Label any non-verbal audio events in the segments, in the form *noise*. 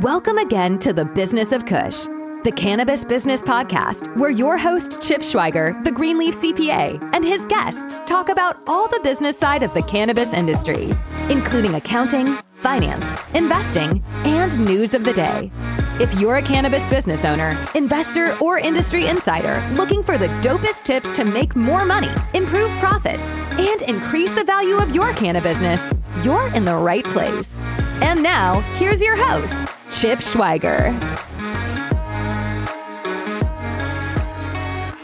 Welcome again to the Business of Kush, the Cannabis Business Podcast, where your host, Chip Schweiger, the Greenleaf CPA, and his guests talk about all the business side of the cannabis industry, including accounting, finance, investing, and news of the day. If you're a cannabis business owner, investor, or industry insider looking for the dopest tips to make more money, improve profits, and increase the value of your cannabis business, you're in the right place. And now, here's your host, Chip Schweiger.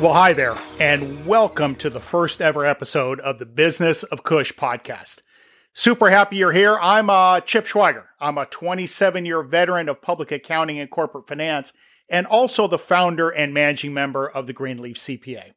Well, hi there, and welcome to the first ever episode of the Business of Kush podcast. Super happy you're here. I'm uh, Chip Schweiger. I'm a 27 year veteran of public accounting and corporate finance, and also the founder and managing member of the Greenleaf CPA.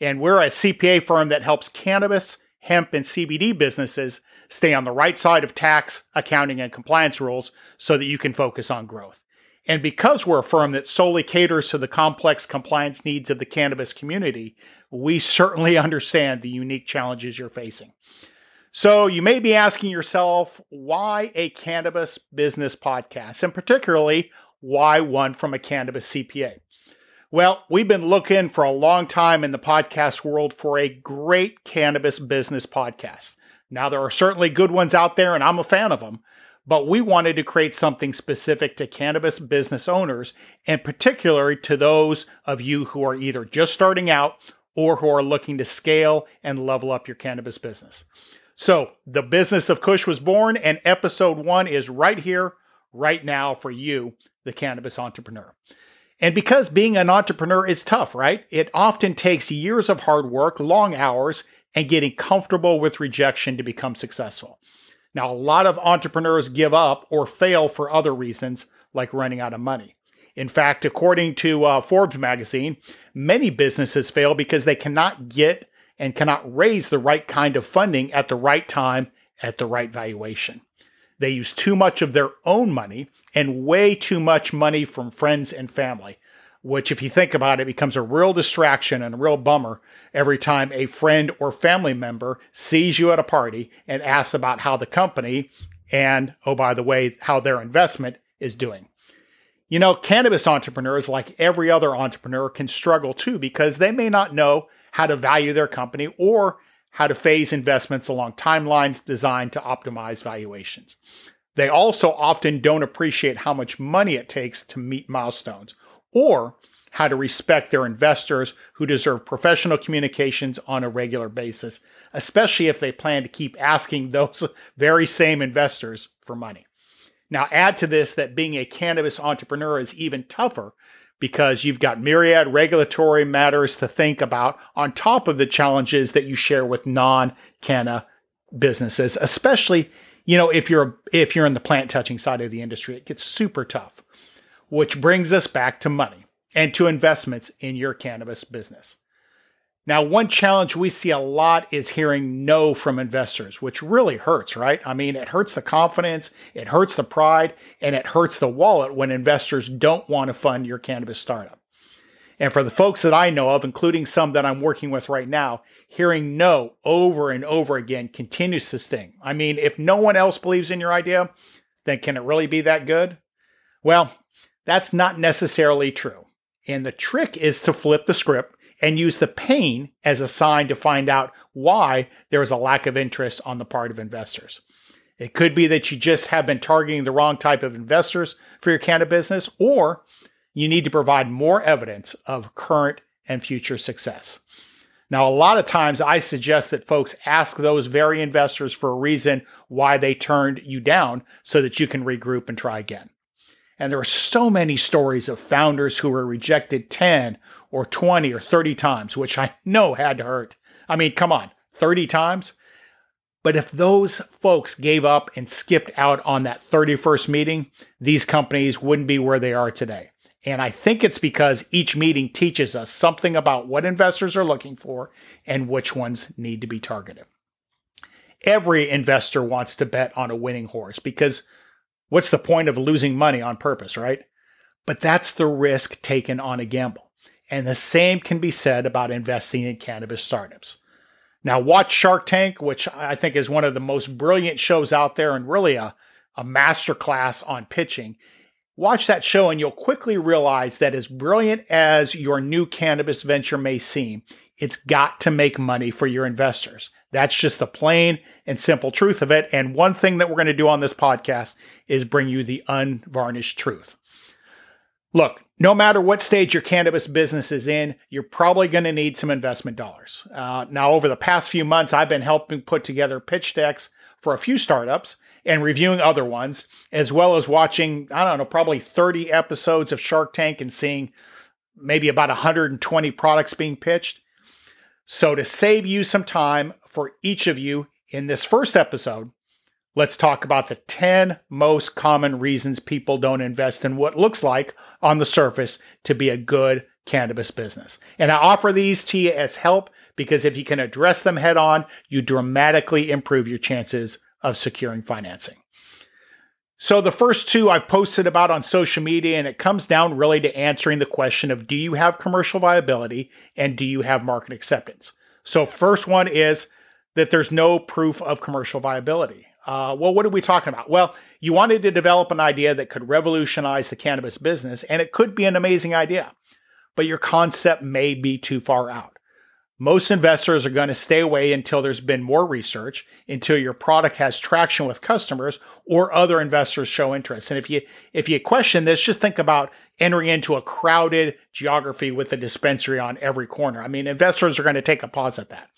And we're a CPA firm that helps cannabis, hemp, and CBD businesses stay on the right side of tax, accounting, and compliance rules so that you can focus on growth. And because we're a firm that solely caters to the complex compliance needs of the cannabis community, we certainly *laughs* understand the unique challenges you're facing. So you may be asking yourself, why a cannabis business podcast? And particularly, why one from a cannabis CPA? Well, we've been looking for a long time in the podcast world for a great cannabis business podcast. Now, there are certainly good ones out there, and I'm a fan of them, but we wanted to create something specific to cannabis business owners, and particularly to those of you who are either just starting out or who are looking to scale and level up your cannabis business. So, the business of Kush was born, and episode one is right here, right now for you, the cannabis entrepreneur. And because being an entrepreneur is tough, right? It often takes years of hard work, long hours, and getting comfortable with rejection to become successful. Now, a lot of entrepreneurs give up or fail for other reasons, like running out of money. In fact, according to uh, Forbes magazine, many businesses fail because they cannot get and cannot raise the right kind of funding at the right time at the right valuation. They use too much of their own money and way too much money from friends and family, which, if you think about it, becomes a real distraction and a real bummer every time a friend or family member sees you at a party and asks about how the company and, oh, by the way, how their investment is doing. You know, cannabis entrepreneurs, like every other entrepreneur, can struggle too because they may not know how to value their company or how to phase investments along timelines designed to optimize valuations. They also often don't appreciate how much money it takes to meet milestones or how to respect their investors who deserve professional communications on a regular basis, especially if they plan to keep asking *laughs* those very same investors for money. Now, add to this that being a cannabis entrepreneur is even tougher because you've got myriad regulatory matters to think about on top of the challenges that you share with non-canna businesses, especially, you know, if you're if you're in the plant touching side of the industry, it gets super tough. Which brings us back to money and to investments in your cannabis business. Now, one challenge we see a lot is hearing no from investors, which really hurts, right? I mean, it hurts the confidence, it hurts the pride, and it hurts the wallet when investors don't want to fund your cannabis startup. And for the folks that I know of, including some that I'm working with right now, hearing no over and over again continues to sting. I mean, if no one else believes in your idea, then can it really be that good? Well, that's not necessarily true. And the trick is to flip the script and use the pain as a sign to find out why there is a lack of interest on the part of investors. It could be that you just have been targeting the wrong type of investors for your cannabis business, or you need to provide more evidence of current and future success. Now, a lot of times I suggest that folks ask those very investors for a reason why they turned you down so that you can regroup and try again. And there are so many stories of founders who were rejected 10 or 20 or 30 times, which I know had to hurt. I mean, come on, 30 times? But if those folks gave up and skipped out on that 31st meeting, these companies wouldn't be where they are today. And I think it's because each meeting teaches us something about what investors are looking for and which ones need to be targeted. Every investor wants to bet on a winning horse because What's the point of losing money on purpose, right? But that's the risk taken on a gamble. And the same can be said about investing in cannabis startups. Now, watch Shark Tank, which I think is one of the most brilliant shows out there and really a, a masterclass on pitching. Watch that show and you'll quickly realize that as brilliant as your new cannabis venture may seem, it's got to make money for your investors. That's just the plain and simple truth of it. And one thing that we're going to do on this podcast is bring you the unvarnished truth. Look, no matter what stage your cannabis business is in, you're probably going to need some investment dollars. Uh, now, over the past few months, I've been helping put together pitch decks for a few startups and reviewing other ones, as well as watching, I don't know, probably 30 episodes of Shark Tank and seeing maybe about 120 products being pitched. So, to save you some time for each of you in this first episode, let's talk about the 10 most common reasons people don't invest in what looks like on the surface to be a good cannabis business. And I offer these to you as help because if you can address them head on, you dramatically improve your chances of securing financing. So the first two I've posted about on social media, and it comes down really to answering the question of do you have commercial viability and do you have market acceptance? So first one is that there's no proof of commercial viability. Uh, well, what are we talking about? Well, you wanted to develop an idea that could revolutionize the cannabis business, and it could be an amazing idea, but your concept may be too far out. Most investors are going to stay away until there's been more research, until your product has traction with customers or other investors show interest. And if you if you question this, just think about entering into a crowded geography with a dispensary on every corner. I mean, investors are going to take a pause at that.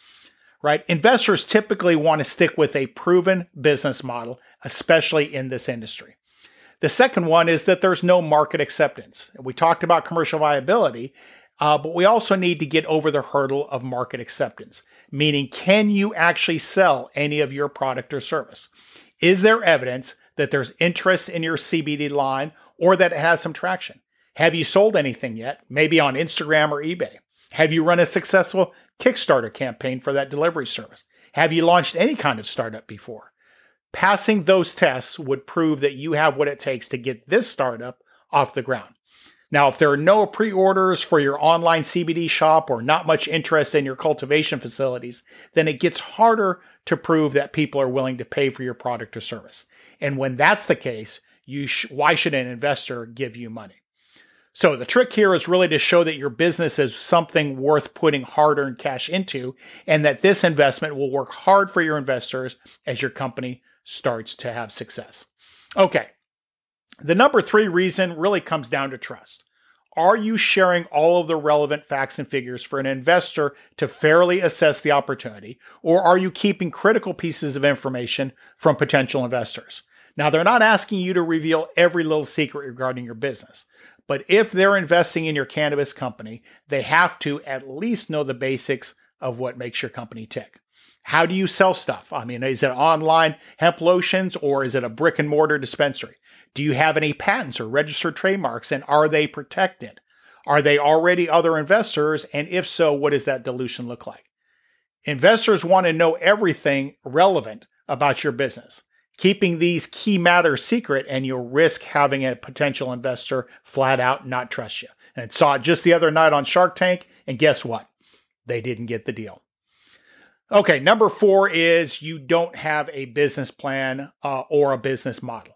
Right? Investors typically want to stick with a proven business model, especially in this industry. The second one is that there's no market acceptance. We talked about commercial viability, uh, but we also need to get over the hurdle of market acceptance, meaning, can you actually sell any of your product or service? Is there evidence that there's interest in your CBD line or that it has some traction? Have you sold anything yet? Maybe on Instagram or eBay? Have you run a successful Kickstarter campaign for that delivery service? Have you launched any kind of startup before? Passing those tests would prove that you have what it takes to get this startup off the ground. Now, if there are no pre orders for your online CBD shop or not much interest in your cultivation facilities, then it gets harder to prove that people are willing to pay for your product or service. And when that's the case, you sh- why should an investor give you money? So the trick here is really to show that your business is something worth putting hard-earned cash into and that this investment will work hard for your investors as your company starts to have success. Okay. The number three reason really comes down to trust. Are you sharing all of the relevant facts and figures for an investor to fairly assess the opportunity, or are you keeping critical pieces of information from potential investors? Now, they're not asking you to reveal every little secret regarding your business, but if they're investing in your cannabis company, they have to at least know the basics of what makes your company tick. How do you sell stuff? I mean, is it online hemp lotions or is it a brick and mortar dispensary? Do you have any patents or registered trademarks and are they protected? Are they already other investors? And if so, what does that dilution look like? Investors want to know everything relevant about your business. Keeping these key matters secret, and you'll risk having a potential investor flat out not trust you. And saw it just the other night on Shark Tank, and guess what? They didn't get the deal. Okay, number four is you don't have a business plan uh, or a business model.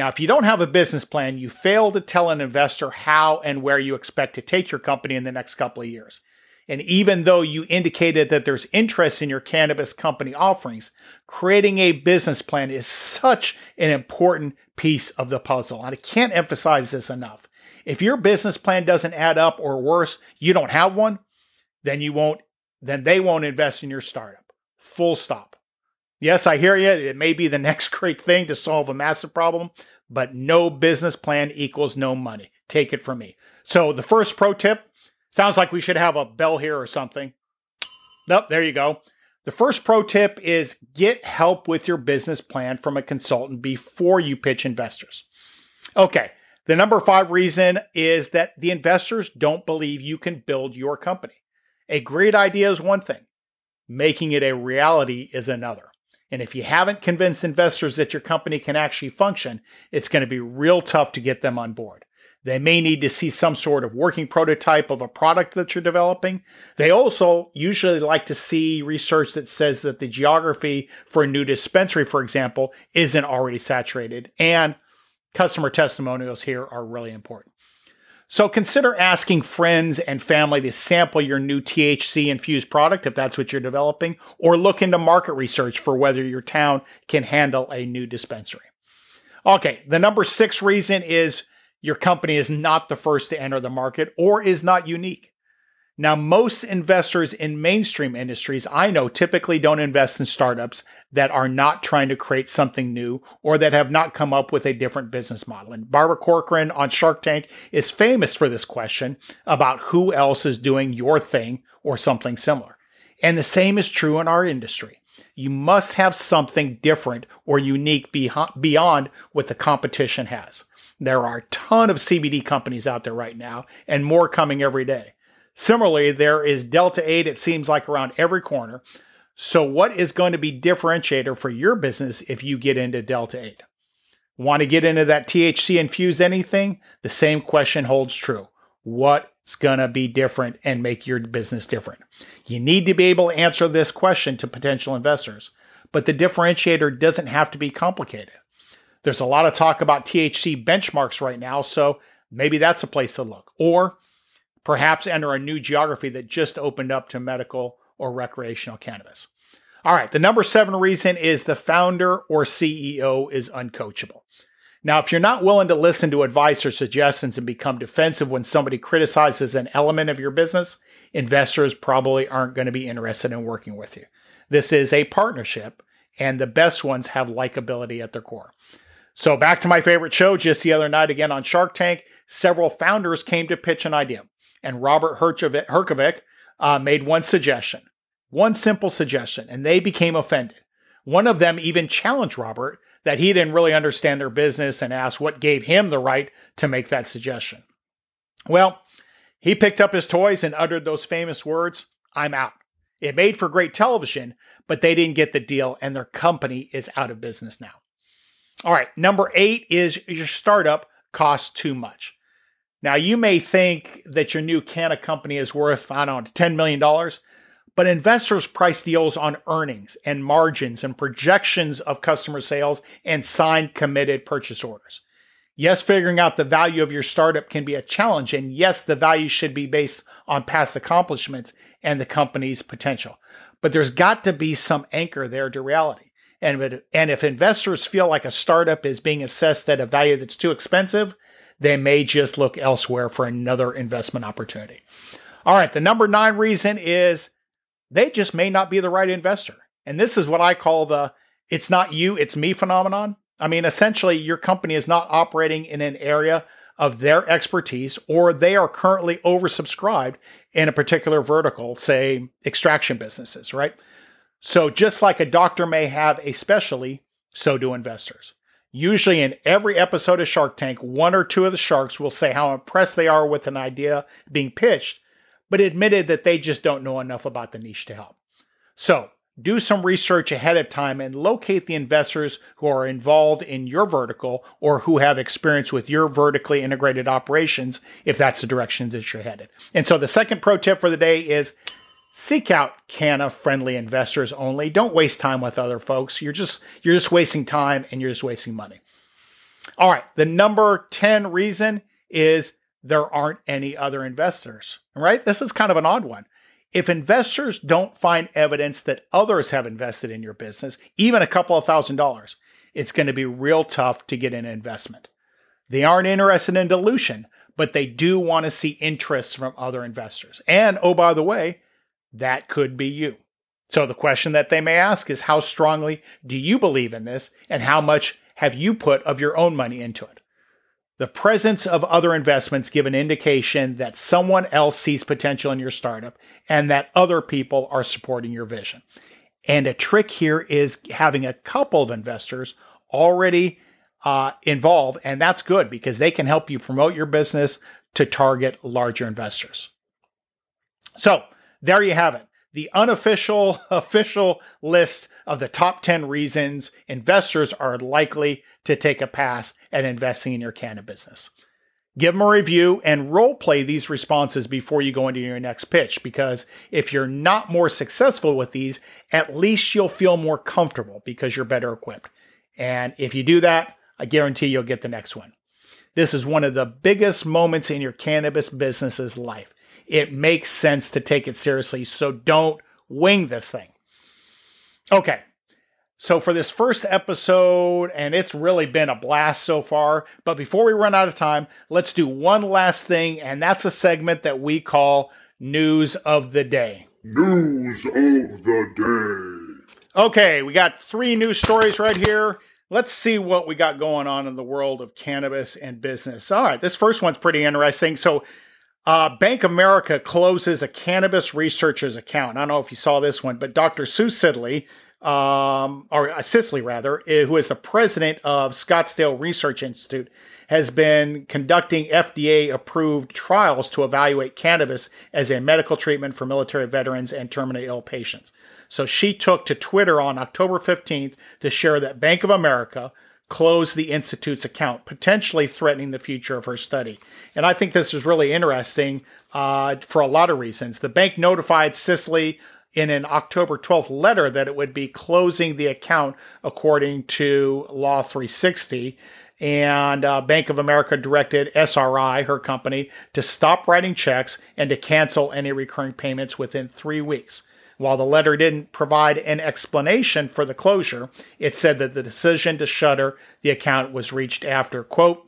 Now, if you don't have a business plan, you fail to tell an investor how and where you expect to take your company in the next couple of years. And even though you indicated that there's interest in your cannabis company offerings, creating a business plan is such an important piece of the puzzle. And I can't emphasize this enough. If your business plan doesn't add up or worse, you don't have one, then you won't then they won't invest in your startup. Full stop. Yes, I hear you. It may be the *laughs* next great thing to solve a massive problem, but no business plan equals no money. Take it from me. So, the first pro tip sounds like we should have a bell here or something. Nope, there you go. The first pro tip is get help with your business plan from a consultant before you pitch investors. Okay, the number five reason is that the investors don't believe you can build your company. A great idea is one thing, making it a reality is another. And if you haven't convinced investors that your company can actually function, it's going to be real tough to get them on board. They may need to see some sort of working prototype of a product that you're developing. They also usually like to see research that says that the geography for a new dispensary, for example, isn't already saturated. And customer testimonials here are really important. So consider asking friends and family to sample your new THC infused product if that's what you're developing, or look into market research for whether your town can handle a new dispensary. Okay, the number six reason is your company is not the first to enter the market or is not unique. Now, most investors in mainstream industries I know typically don't invest in startups that are not trying to create something new or that have not come up with a different business model. And Barbara Corcoran on Shark Tank is famous for this question about who else is doing your thing or something similar. And the same is true in our industry. You must have something different or unique beyond what the competition has. There are a ton of CBD companies out there right now and more coming every day. Similarly, there is Delta 8, it seems like around every corner. So, what is going to be differentiator for your business if you get into Delta 8? Want to get into that THC infused anything? The same question holds true. What's going to be different and make your business different? You need to be able to answer this question to potential investors, but the differentiator doesn't have to be complicated. There's a lot of talk about THC benchmarks right now, so maybe that's a place to look. Or perhaps enter a new geography that just opened up to medical or recreational cannabis. All right, the number seven reason is the founder or CEO is uncoachable. Now, if you're not willing to listen to advice or suggestions and become defensive when somebody criticizes an element of your business, investors probably aren't going to be interested in working with you. This is a partnership, and the best ones have likability at their core. So, back to my favorite show just the other night again on Shark Tank, several founders came to pitch an idea and Robert Herjavec uh, made one suggestion, one simple suggestion, and they became offended. One of them even challenged Robert that he didn't really understand their business and asked what gave him the right to make that suggestion. Well, he picked up his toys and uttered those famous words I'm out. It made for great television, but they didn't get the deal, and their company is out of business now. All right, number eight is your startup costs too much. Now, you may think that your new canna company is worth, I don't know, $10 million, but investors price deals on earnings and margins and projections of customer sales and signed committed purchase orders. Yes, figuring out the value of your startup can be a challenge. And yes, the value should be based on past accomplishments and the company's potential. But there's got to be some anchor there to reality. And, and if investors feel like a startup is being assessed at a value that's too expensive, they may just look elsewhere for another investment opportunity. All right, the number nine reason is they just may not be the right investor. And this is what I call the it's not you, it's me phenomenon. I mean, essentially, your company is not operating in an area of their expertise, or they are currently oversubscribed in a particular vertical, say extraction businesses, right? So, just like a doctor may have a specialty, so do investors. Usually, in every episode of Shark Tank, one or two of the sharks will say how impressed they are with an idea being pitched, but admitted that they just don't know enough about the niche to help. So, do some research ahead of time and locate the investors who are involved in your vertical or who have experience with your vertically integrated operations if that's the direction that you're headed. And so, the second pro tip for the day is seek out canna friendly investors only. Don't waste time with other folks. You're just you're just wasting time and you're just wasting money. All right. The number 10 reason is there aren't any other investors right? This is kind of an odd one. If investors don't find evidence that others have invested in your business even a couple of thousand dollars it's going to be real tough to get an investment. They aren't interested in dilution but they do want to see interest from other investors. And oh by the way that could be you. So the question that they may ask is how strongly do you believe in this and how much have you put of your own money into it? The presence of other investments give an indication that someone else sees potential in your startup and that other people are supporting your vision. And a trick here is having a couple of investors already uh, involved, and that's good because they can help you promote your business to target larger investors. So, there you have it. The unofficial, *laughs* official list of the top 10 reasons investors are likely to take a pass at investing in your cannabis business. Give them a review and role play these responses before you go into your next pitch because if you're not more successful with these, at least you'll feel more comfortable because you're better equipped. And if you do that, I guarantee you'll get the next one. This is one of the biggest moments in your cannabis business's life. It makes sense to take it seriously, so don't wing this thing. Okay, so, for this first episode, and it's really been a blast so far, but before we run out of time, let's do one last thing, and that's a segment that we call News of the Day. News of the Day. Okay, we got three news stories right here. Let's see what we got going on in the world of cannabis and business. All right, this first one's pretty interesting. So, uh, Bank America closes a cannabis researchers account. I don't know if you saw this one, but Dr. Sue Sisley, um, or uh, Sisley rather, eh, who is the president of Scottsdale Research Institute, has been conducting FDA approved trials to evaluate cannabis as a medical treatment for military veterans and terminally ill patients. So she took to Twitter on October 15th to share that Bank of America closed the Institute's account, potentially threatening the future of her study. And I think this is really interesting uh, for a lot of reasons. The bank notified Sisley in an October 12th letter that it would be closing the account according to Law 360. And uh, Bank of America directed SRI, her company, to stop writing checks and to cancel any recurring payments within three weeks. While the letter didn't provide an explanation for the closure, it said that the decision to shutter the account was reached after, quote,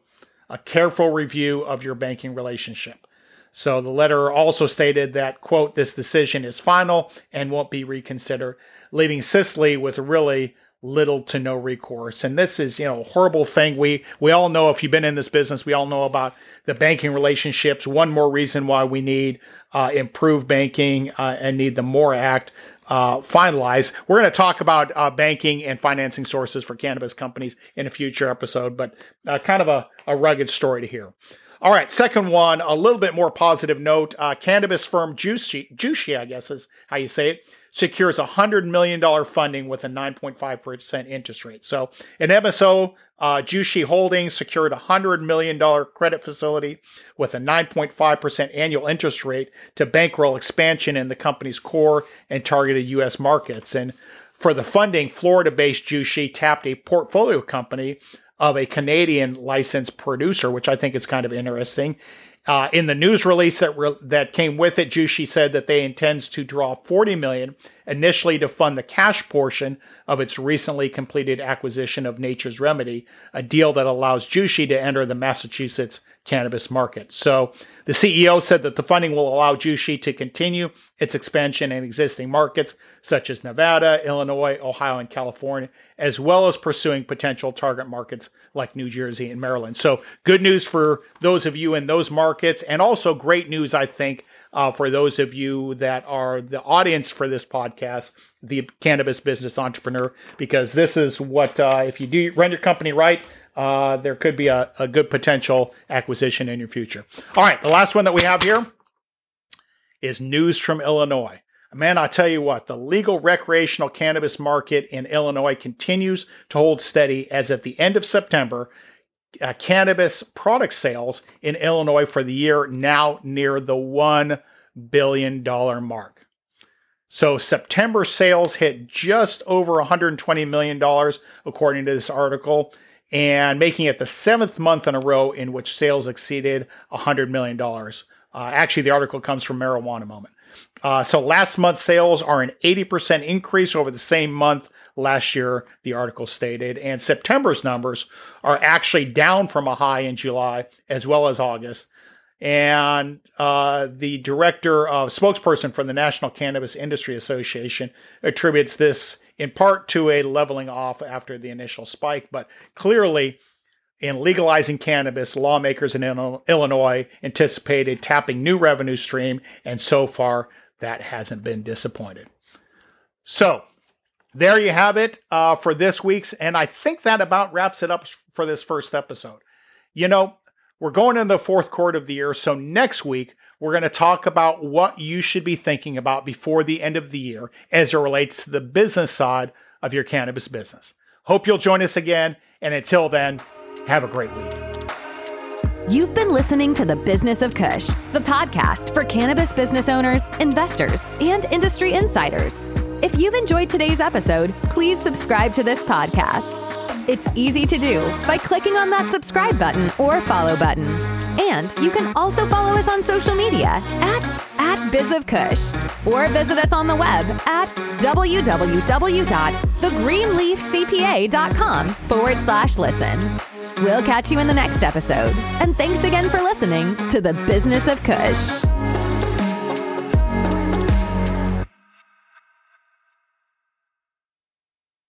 a careful review of your banking relationship. So the letter also stated that, quote, this decision is final and won't be reconsidered, leaving Sisley with really little to no recourse. And this is, you know, a horrible thing. We we all know if you've been in this business, we all know about the banking relationships. One more reason why we need uh, improved banking uh, and need the MORE Act uh, finalized. We're going to talk about uh, banking and financing sources for cannabis companies in a future episode, but uh, kind of a, a rugged story to hear. All right, second one, a little bit more positive note. Uh, cannabis firm Jushi, Jushi, I guess is how you say it, secures $100 million funding with a 9.5% interest rate. So, an MSO, uh, Jushi Holdings secured a $100 million credit facility with a 9.5% annual interest rate to bankroll expansion in the company's core and targeted U.S. markets. And for the funding, Florida based Jushi tapped a portfolio company of a Canadian licensed producer, which I think is kind of interesting. Uh, in the news release that re- that came with it, Jushi said that they intends to draw 40 million initially to fund the cash portion of its recently completed acquisition of Nature's Remedy, a deal that allows Jushi to enter the Massachusetts cannabis market. So the CEO said that the funding will allow Jushi to continue its expansion in existing markets such as Nevada, Illinois, Ohio, and California, as well as pursuing potential target markets like New Jersey and Maryland. So good news for those of you in those markets, and also great news, I think, uh, for those of you that are the audience for this podcast, the cannabis business entrepreneur, because this is what, uh, if you do run your company right, uh, there could be a, a good potential acquisition in your future. All right, the last one that we have here is news from Illinois. Man, I tell you what, the legal recreational cannabis market in Illinois continues to hold steady as at the end of September, uh, cannabis product sales in Illinois for the year now near the $1 billion mark. So September sales hit just over $120 million, according to this article and making it the seventh month in a row in which sales exceeded $100 million. Uh, actually, the article comes from Marijuana Moment. Uh, so last month's sales are an 80% increase over the same month last year, the article stated. And September's numbers are actually down from a high in July as well as August. And uh, the director of spokesperson from the National Cannabis Industry Association attributes this in part to a leveling off after the initial spike, but clearly in legalizing cannabis, lawmakers in Illinois anticipated tapping new revenue stream, and so far that hasn't been disappointed. So there you have it uh, for this week's, and I think that about wraps it up for this first episode. You know, we're going into the fourth quarter of the year, so next week we're going to talk about what you should be thinking about before the end of the year as it relates to the business side of your cannabis business. Hope you'll join us again. And until then, have a great week. You've been listening to The Business of Kush, the podcast for cannabis business owners, investors, and industry insiders. If you've enjoyed today's episode, please subscribe to this podcast. It's easy to do by clicking on that subscribe button or follow button. And you can also follow us on social media at, at Biz of Kush or visit us on the web at www.thegreenleafcpa.com forward slash listen. We'll catch you in the next episode. And thanks again for listening to the Business of Kush.